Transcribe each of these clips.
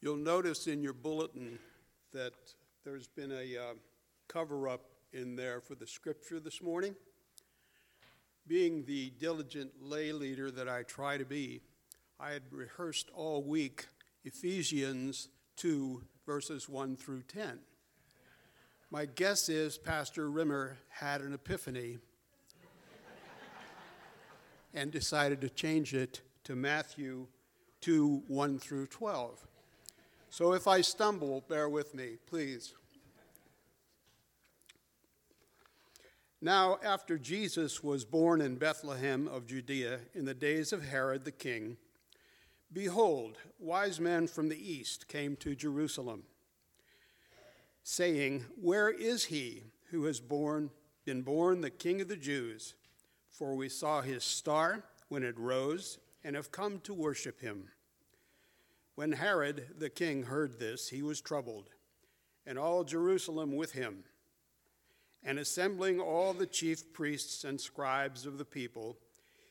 You'll notice in your bulletin that there's been a uh, cover up in there for the scripture this morning. Being the diligent lay leader that I try to be, I had rehearsed all week Ephesians 2, verses 1 through 10. My guess is Pastor Rimmer had an epiphany and decided to change it to Matthew 2, 1 through 12. So if I stumble, bear with me, please. Now, after Jesus was born in Bethlehem of Judea in the days of Herod the king, behold, wise men from the east came to Jerusalem, saying, Where is he who has born, been born the king of the Jews? For we saw his star when it rose and have come to worship him. When Herod the king heard this, he was troubled, and all Jerusalem with him. And assembling all the chief priests and scribes of the people,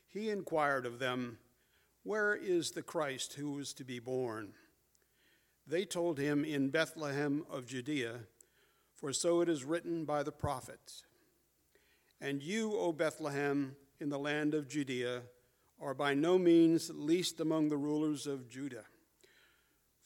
he inquired of them, Where is the Christ who is to be born? They told him, In Bethlehem of Judea, for so it is written by the prophets. And you, O Bethlehem, in the land of Judea, are by no means least among the rulers of Judah.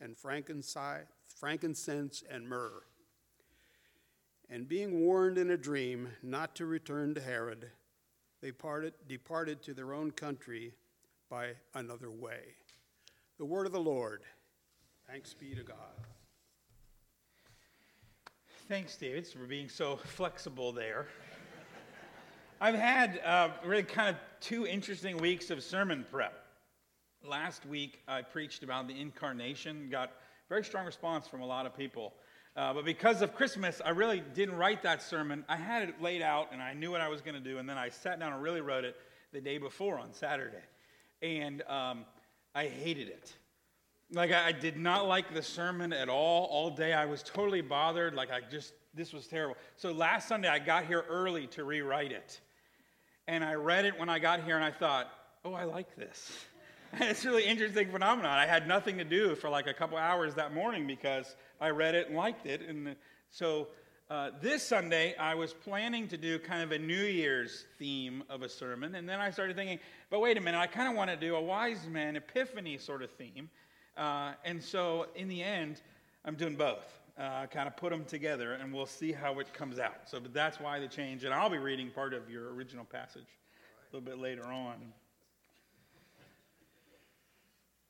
and frankincense and myrrh. And being warned in a dream not to return to Herod, they parted, departed to their own country by another way. The word of the Lord. Thanks be to God. Thanks, David, for being so flexible there. I've had uh, really kind of two interesting weeks of sermon prep. Last week, I preached about the incarnation, got very strong response from a lot of people. Uh, but because of Christmas, I really didn't write that sermon. I had it laid out and I knew what I was going to do, and then I sat down and really wrote it the day before on Saturday. And um, I hated it. Like, I, I did not like the sermon at all. All day, I was totally bothered. Like, I just, this was terrible. So last Sunday, I got here early to rewrite it. And I read it when I got here, and I thought, oh, I like this. it's really interesting phenomenon. I had nothing to do for like a couple hours that morning because I read it and liked it. And so uh, this Sunday, I was planning to do kind of a New Year's theme of a sermon. And then I started thinking, but wait a minute, I kind of want to do a wise man epiphany sort of theme. Uh, and so in the end, I'm doing both. Uh, kind of put them together, and we'll see how it comes out. So that's why the change. And I'll be reading part of your original passage a little bit later on.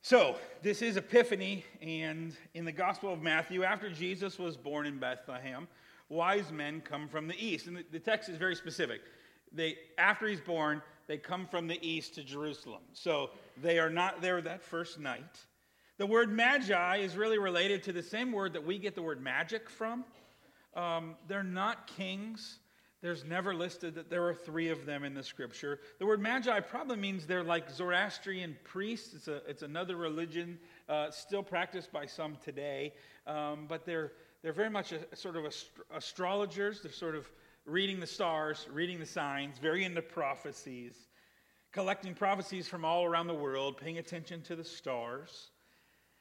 So, this is Epiphany, and in the Gospel of Matthew, after Jesus was born in Bethlehem, wise men come from the east. And the, the text is very specific. They, after he's born, they come from the east to Jerusalem. So, they are not there that first night. The word magi is really related to the same word that we get the word magic from. Um, they're not kings, there's never listed that there are three of them in the scripture. The word magi probably means they're like Zoroastrian priests. It's, a, it's another religion uh, still practiced by some today, um, but they're, they're very much a, sort of astrologers. They're sort of reading the stars, reading the signs, very into prophecies, collecting prophecies from all around the world, paying attention to the stars.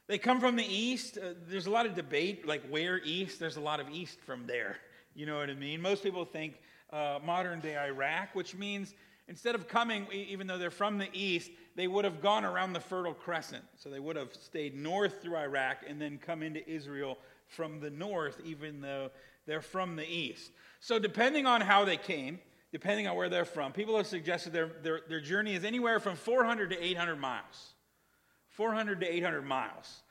They come from the east. Uh, there's a lot of debate, like where east? There's a lot of east from there. You know what I mean? Most people think uh, modern day Iraq, which means instead of coming, even though they're from the east, they would have gone around the Fertile Crescent. So they would have stayed north through Iraq and then come into Israel from the north, even though they're from the east. So, depending on how they came, depending on where they're from, people have suggested their, their, their journey is anywhere from 400 to 800 miles. 400 to 800 miles.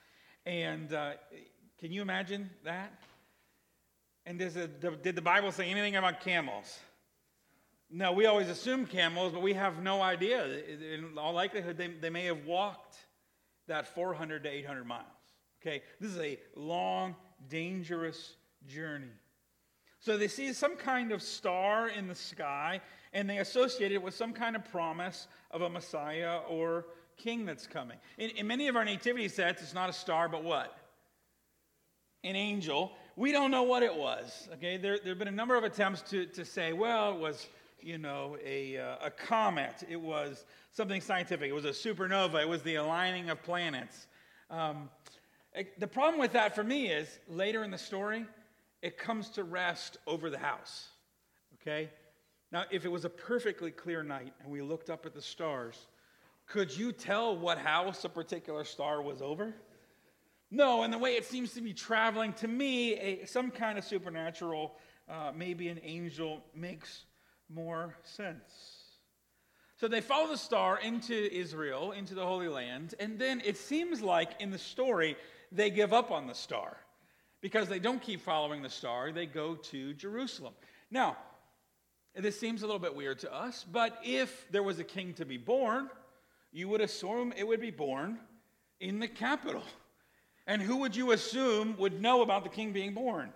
And uh, can you imagine that? And did the Bible say anything about camels? No, we always assume camels, but we have no idea. In all likelihood, they, they may have walked that 400 to 800 miles. Okay, this is a long, dangerous journey. So they see some kind of star in the sky, and they associate it with some kind of promise of a Messiah or king that's coming. In, in many of our nativity sets, it's not a star, but what? An angel. We don't know what it was. Okay, there, there have been a number of attempts to, to say, well, it was you know, a, uh, a comet. It was something scientific. It was a supernova. It was the aligning of planets. Um, it, the problem with that for me is later in the story, it comes to rest over the house. Okay? Now, if it was a perfectly clear night and we looked up at the stars, could you tell what house a particular star was over? No, and the way it seems to be traveling, to me, a, some kind of supernatural, uh, maybe an angel, makes more sense. So they follow the star into Israel, into the Holy Land, and then it seems like in the story they give up on the star because they don't keep following the star. They go to Jerusalem. Now, this seems a little bit weird to us, but if there was a king to be born, you would assume it would be born in the capital. And who would you assume would know about the king being born?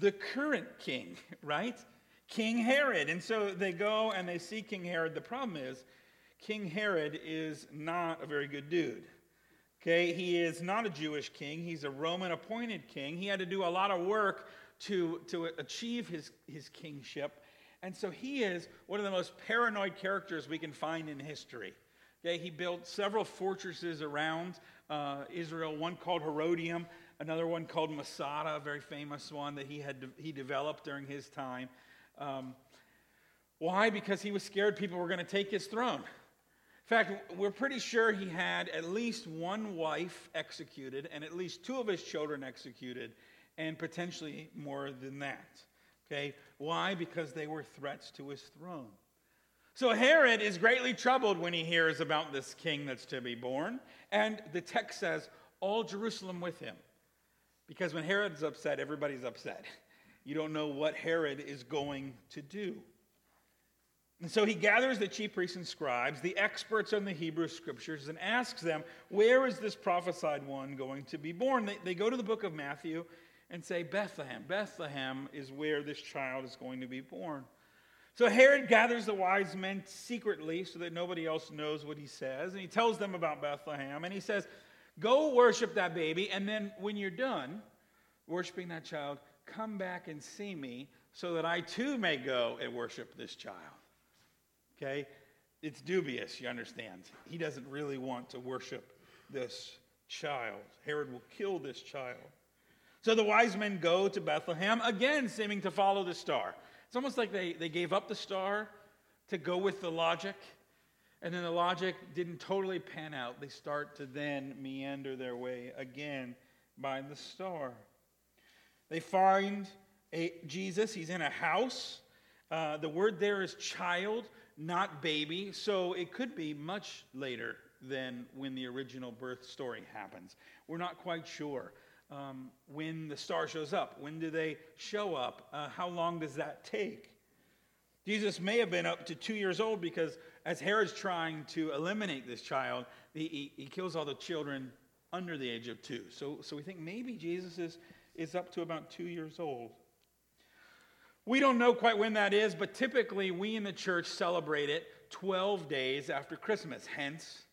The current king, right? King Herod. And so they go and they see King Herod. The problem is, King Herod is not a very good dude. Okay, he is not a Jewish king, he's a Roman appointed king. He had to do a lot of work to, to achieve his, his kingship. And so he is one of the most paranoid characters we can find in history. Okay, he built several fortresses around uh, Israel, one called Herodium, another one called Masada, a very famous one that he, had de- he developed during his time. Um, why? Because he was scared people were going to take his throne. In fact, we're pretty sure he had at least one wife executed and at least two of his children executed, and potentially more than that. Okay? Why? Because they were threats to his throne. So Herod is greatly troubled when he hears about this king that's to be born. And the text says, all Jerusalem with him. Because when Herod's upset, everybody's upset. You don't know what Herod is going to do. And so he gathers the chief priests and scribes, the experts on the Hebrew scriptures, and asks them, Where is this prophesied one going to be born? They, they go to the book of Matthew and say, Bethlehem. Bethlehem is where this child is going to be born. So Herod gathers the wise men secretly so that nobody else knows what he says. And he tells them about Bethlehem. And he says, Go worship that baby. And then when you're done worshiping that child, come back and see me so that I too may go and worship this child. Okay? It's dubious, you understand. He doesn't really want to worship this child. Herod will kill this child. So the wise men go to Bethlehem, again seeming to follow the star. It's almost like they, they gave up the star to go with the logic, and then the logic didn't totally pan out. They start to then meander their way again by the star. They find a, Jesus, he's in a house. Uh, the word there is child not baby, so it could be much later than when the original birth story happens. We're not quite sure. Um, when the star shows up, when do they show up? Uh, how long does that take? Jesus may have been up to two years old because as Herod's trying to eliminate this child, he, he, kills all the children under the age of two. So, so we think maybe Jesus is, is up to about two years old. We don't know quite when that is, but typically we in the church celebrate it 12 days after Christmas, hence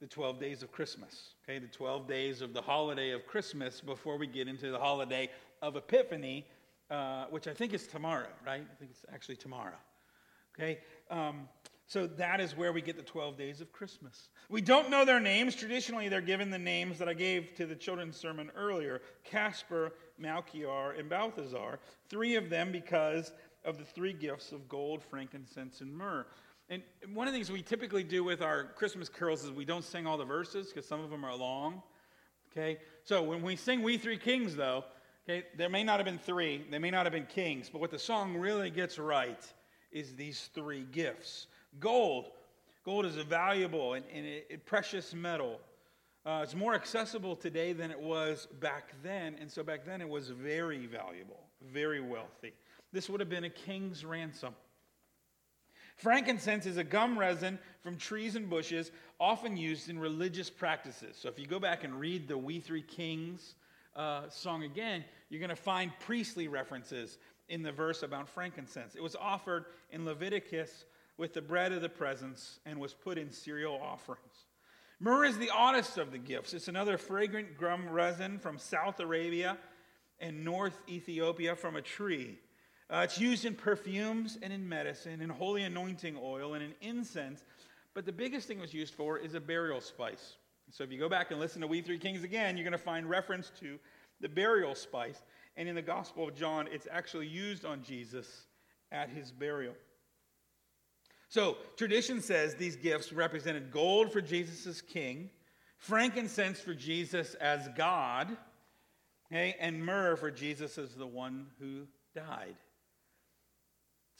the 12 days of Christmas. Okay, the 12 days of the holiday of Christmas before we get into the holiday of Epiphany, uh, which I think is tomorrow, right? I think it's actually tomorrow. Okay, um, so that is where we get the 12 days of Christmas. We don't know their names. Traditionally, they're given the names that I gave to the children's sermon earlier Casper, Melchior, and Balthazar. Three of them because of the three gifts of gold, frankincense, and myrrh. And one of the things we typically do with our Christmas carols is we don't sing all the verses because some of them are long. Okay? So when we sing We Three Kings, though, okay, there may not have been three, they may not have been kings, but what the song really gets right is these three gifts. Gold. Gold is a valuable and, and a, precious metal. Uh, it's more accessible today than it was back then, and so back then it was very valuable, very wealthy. This would have been a king's ransom. Frankincense is a gum resin from trees and bushes, often used in religious practices. So if you go back and read the We Three Kings uh, song again, you're going to find priestly references in the verse about frankincense. It was offered in Leviticus with the bread of the presence and was put in cereal offerings. Myrrh is the oddest of the gifts. It's another fragrant gum resin from South Arabia and North Ethiopia from a tree. Uh, it's used in perfumes and in medicine, in holy anointing oil, and in incense. But the biggest thing it was used for is a burial spice. So if you go back and listen to We Three Kings again, you're going to find reference to the burial spice. And in the Gospel of John, it's actually used on Jesus at his burial. So tradition says these gifts represented gold for Jesus as king, frankincense for Jesus as God, okay, and myrrh for Jesus as the one who died.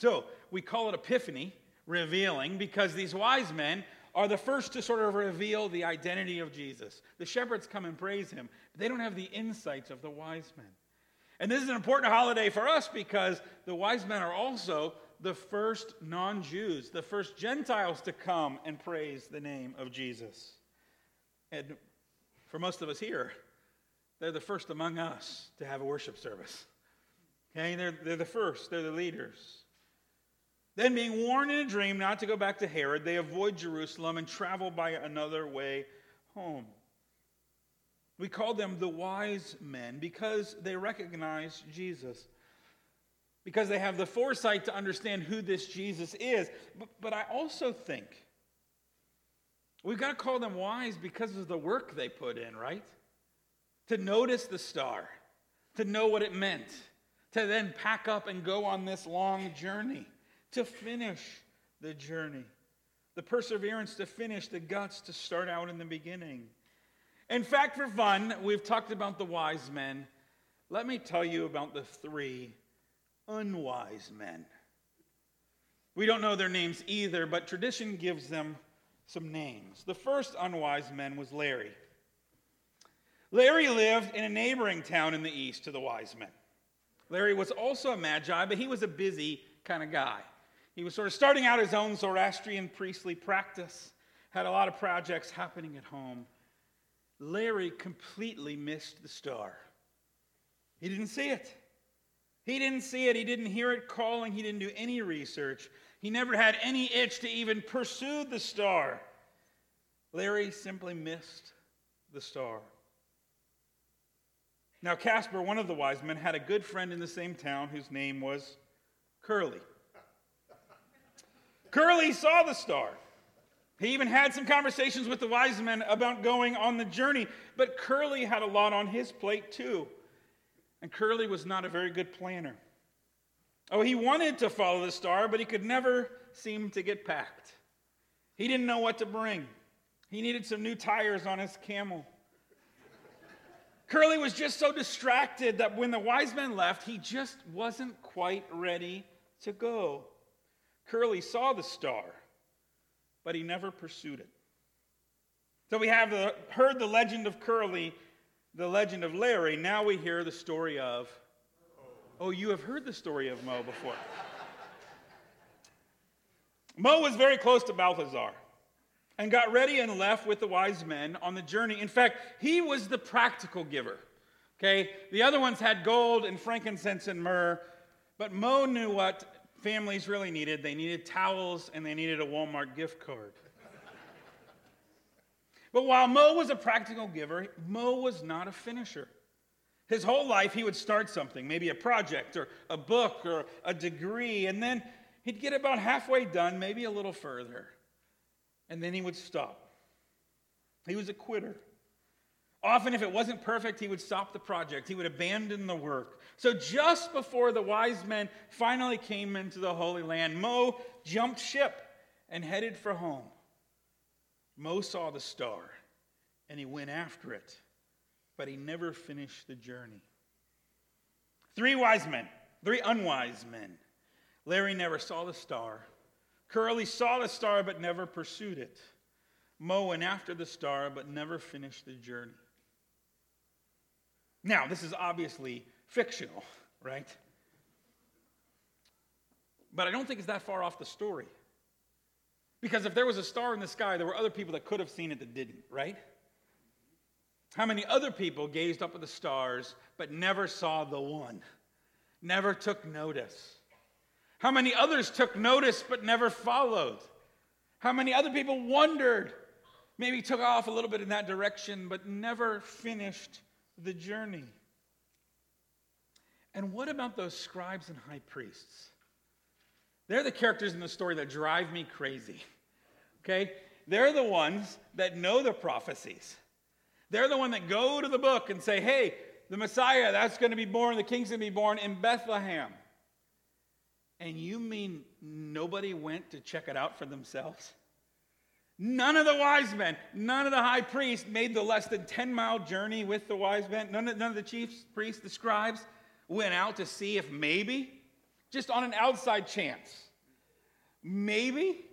So we call it Epiphany, revealing, because these wise men are the first to sort of reveal the identity of Jesus. The shepherds come and praise him, but they don't have the insights of the wise men. And this is an important holiday for us because the wise men are also the first non Jews, the first Gentiles to come and praise the name of Jesus. And for most of us here, they're the first among us to have a worship service. Okay, they're, they're the first, they're the leaders. Then, being warned in a dream not to go back to Herod, they avoid Jerusalem and travel by another way home. We call them the wise men because they recognize Jesus, because they have the foresight to understand who this Jesus is. But, but I also think we've got to call them wise because of the work they put in, right? To notice the star, to know what it meant, to then pack up and go on this long journey to finish the journey, the perseverance to finish, the guts to start out in the beginning. In fact, for fun, we've talked about the wise men. Let me tell you about the three unwise men. We don't know their names either, but tradition gives them some names. The first unwise man was Larry. Larry lived in a neighboring town in the east to the wise men. Larry was also a magi, but he was a busy kind of guy. He was sort of starting out his own Zoroastrian priestly practice, had a lot of projects happening at home. Larry completely missed the star. He didn't see it. He didn't see it. He didn't hear it calling. He didn't do any research. He never had any itch to even pursue the star. Larry simply missed the star. Now, Casper, one of the wise men, had a good friend in the same town whose name was Curly. Curly saw the star. He even had some conversations with the wise men about going on the journey, but Curly had a lot on his plate too. And Curly was not a very good planner. Oh, he wanted to follow the star, but he could never seem to get packed. He didn't know what to bring. He needed some new tires on his camel. Curly was just so distracted that when the wise men left, he just wasn't quite ready to go. Curly saw the star, but he never pursued it. So we have the, heard the legend of Curly, the legend of Larry. Now we hear the story of. Oh, you have heard the story of Mo before. Mo was very close to Balthazar and got ready and left with the wise men on the journey. In fact, he was the practical giver. Okay? The other ones had gold and frankincense and myrrh, but Mo knew what families really needed. They needed towels and they needed a Walmart gift card. but while Mo was a practical giver, Mo was not a finisher. His whole life, he would start something, maybe a project or a book or a degree, and then he'd get about halfway done, maybe a little further, and then he would stop. He was a quitter. Often, if it wasn't perfect, he would stop the project. He would abandon the work. So, just before the wise men finally came into the Holy Land, Mo jumped ship and headed for home. Mo saw the star and he went after it. but he never finished the journey. Three wise men, three unwise men. Larry never saw the star. Curly saw the star but never pursued it. Mo went after the star but never finished the journey. Now, this is obviously fictional, right? But I don't think it's that far off the story. Because if there was a star in the sky, there were other people that could have seen it that didn't, right? How many other people gazed up at the stars but never saw the one, never took notice? How many others took notice but never followed? How many other people wondered, maybe took off a little bit in that direction but never finished the journey? And what about those scribes and high priests? They're the characters in the story that drive me crazy. Okay? They're the ones that know the prophecies. They're the one that go to the book and say, hey, the Messiah, that's going to be born, the king's going to be born in Bethlehem. And you mean nobody went to check it out for themselves? None of the wise men, none of the high priests made the less than 10 mile journey with the wise men. None of, none of the chiefs, priests, the scribes went out to see if maybe, just on an outside chance, maybe.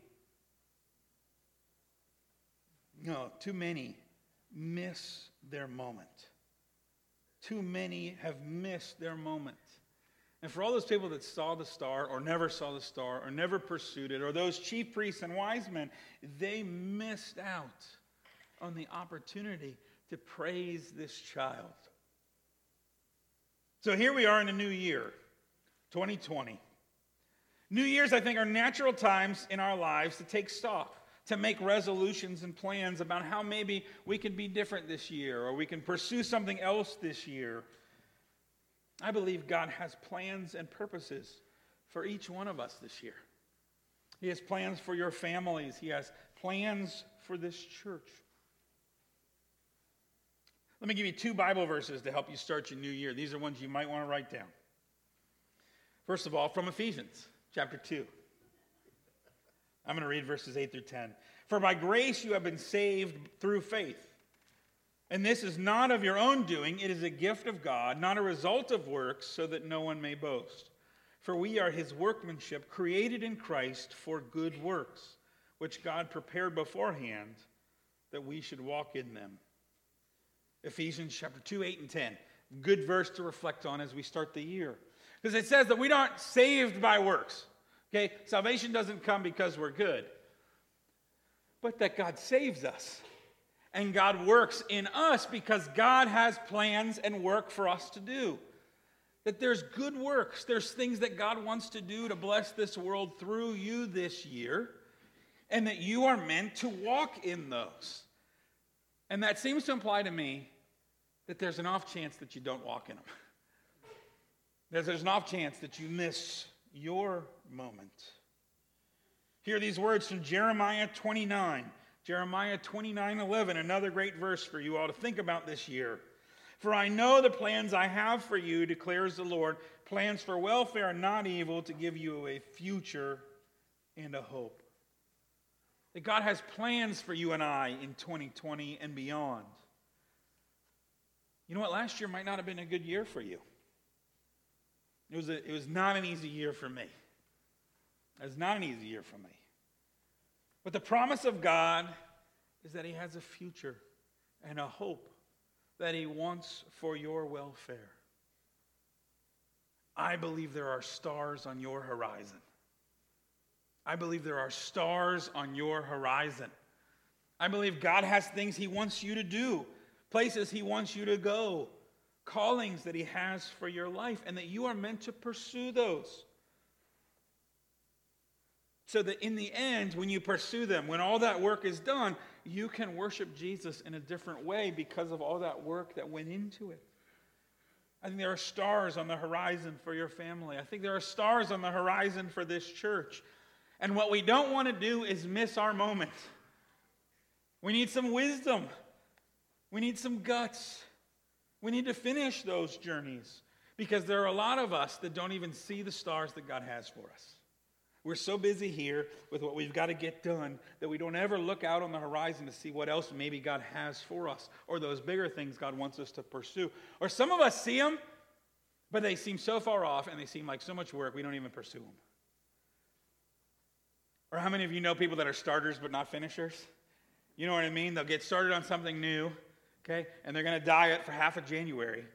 No, too many miss their moment. Too many have missed their moment. And for all those people that saw the star or never saw the star or never pursued it, or those chief priests and wise men, they missed out on the opportunity to praise this child. So here we are in a new year, 2020. New Year's, I think, are natural times in our lives to take stock to make resolutions and plans about how maybe we can be different this year or we can pursue something else this year. I believe God has plans and purposes for each one of us this year. He has plans for your families, He has plans for this church. Let me give you two Bible verses to help you start your new year. These are ones you might want to write down. First of all, from Ephesians chapter 2. I'm going to read verses 8 through 10. For by grace you have been saved through faith. And this is not of your own doing, it is a gift of God, not a result of works, so that no one may boast. For we are his workmanship, created in Christ for good works, which God prepared beforehand that we should walk in them. Ephesians chapter 2, 8, and 10. Good verse to reflect on as we start the year. Because it says that we aren't saved by works. Okay, salvation doesn't come because we're good, but that God saves us. And God works in us because God has plans and work for us to do. That there's good works, there's things that God wants to do to bless this world through you this year, and that you are meant to walk in those. And that seems to imply to me that there's an off chance that you don't walk in them. There's an off chance that you miss your moment. Hear these words from Jeremiah 29. Jeremiah 29 11, another great verse for you all to think about this year. For I know the plans I have for you, declares the Lord plans for welfare, not evil, to give you a future and a hope. That God has plans for you and I in 2020 and beyond. You know what? Last year might not have been a good year for you. It was, a, it was not an easy year for me. It was not an easy year for me. But the promise of God is that He has a future and a hope that He wants for your welfare. I believe there are stars on your horizon. I believe there are stars on your horizon. I believe God has things He wants you to do, places He wants you to go, callings that He has for your life, and that you are meant to pursue those. So that in the end, when you pursue them, when all that work is done, you can worship Jesus in a different way because of all that work that went into it. I think there are stars on the horizon for your family. I think there are stars on the horizon for this church. And what we don't want to do is miss our moment. We need some wisdom. We need some guts. We need to finish those journeys because there are a lot of us that don't even see the stars that God has for us. We're so busy here with what we've got to get done that we don't ever look out on the horizon to see what else maybe God has for us or those bigger things God wants us to pursue. Or some of us see them, but they seem so far off and they seem like so much work we don't even pursue them. Or how many of you know people that are starters but not finishers? You know what I mean? They'll get started on something new, okay, and they're going to diet for half of January,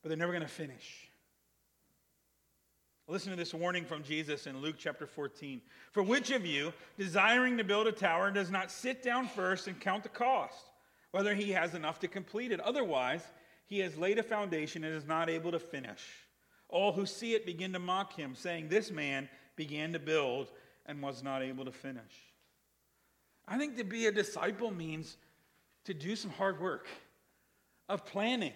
but they're never going to finish. Listen to this warning from Jesus in Luke chapter 14. For which of you, desiring to build a tower, does not sit down first and count the cost, whether he has enough to complete it? Otherwise, he has laid a foundation and is not able to finish. All who see it begin to mock him, saying, This man began to build and was not able to finish. I think to be a disciple means to do some hard work of planning,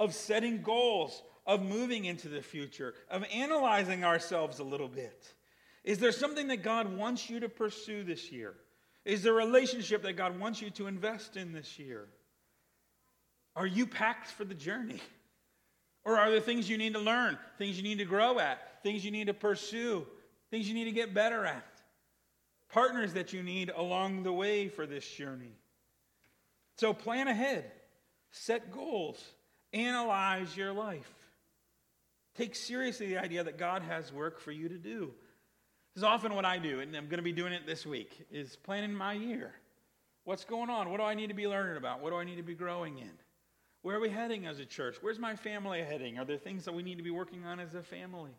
of setting goals, of moving into the future, of analyzing ourselves a little bit. Is there something that God wants you to pursue this year? Is there a relationship that God wants you to invest in this year? Are you packed for the journey? Or are there things you need to learn, things you need to grow at, things you need to pursue, things you need to get better at? Partners that you need along the way for this journey. So plan ahead, set goals, analyze your life. Take seriously the idea that God has work for you to do. This is often what I do, and I'm going to be doing it this week, is planning my year. What's going on? What do I need to be learning about? What do I need to be growing in? Where are we heading as a church? Where's my family heading? Are there things that we need to be working on as a family?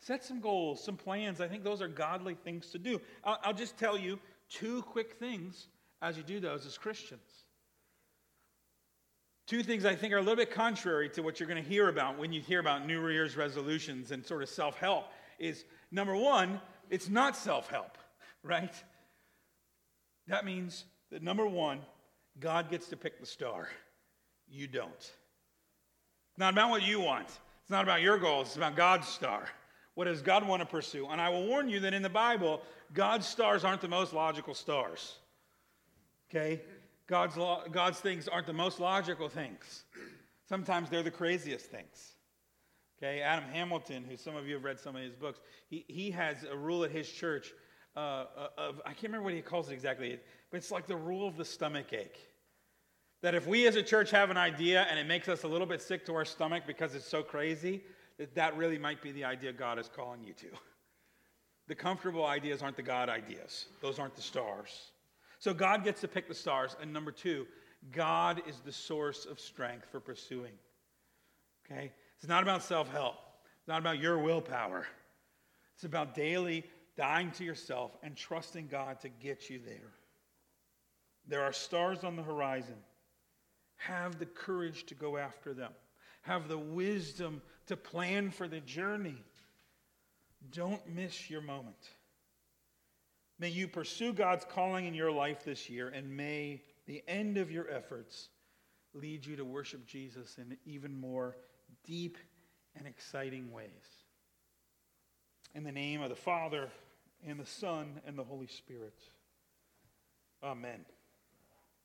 Set some goals, some plans. I think those are godly things to do. I'll, I'll just tell you two quick things as you do those as Christians. Two things I think are a little bit contrary to what you're going to hear about when you hear about New Year's resolutions and sort of self help is number one, it's not self help, right? That means that number one, God gets to pick the star. You don't. It's not about what you want, it's not about your goals, it's about God's star. What does God want to pursue? And I will warn you that in the Bible, God's stars aren't the most logical stars. Okay? God's, law, God's things aren't the most logical things. Sometimes they're the craziest things. Okay, Adam Hamilton, who some of you have read some of his books, he, he has a rule at his church uh, uh, of, I can't remember what he calls it exactly, but it's like the rule of the stomach ache. That if we as a church have an idea and it makes us a little bit sick to our stomach because it's so crazy, that that really might be the idea God is calling you to. The comfortable ideas aren't the God ideas, those aren't the stars. So God gets to pick the stars. And number two, God is the source of strength for pursuing. Okay? It's not about self help, it's not about your willpower. It's about daily dying to yourself and trusting God to get you there. There are stars on the horizon. Have the courage to go after them, have the wisdom to plan for the journey. Don't miss your moment. May you pursue God's calling in your life this year, and may the end of your efforts lead you to worship Jesus in even more deep and exciting ways. In the name of the Father, and the Son, and the Holy Spirit. Amen.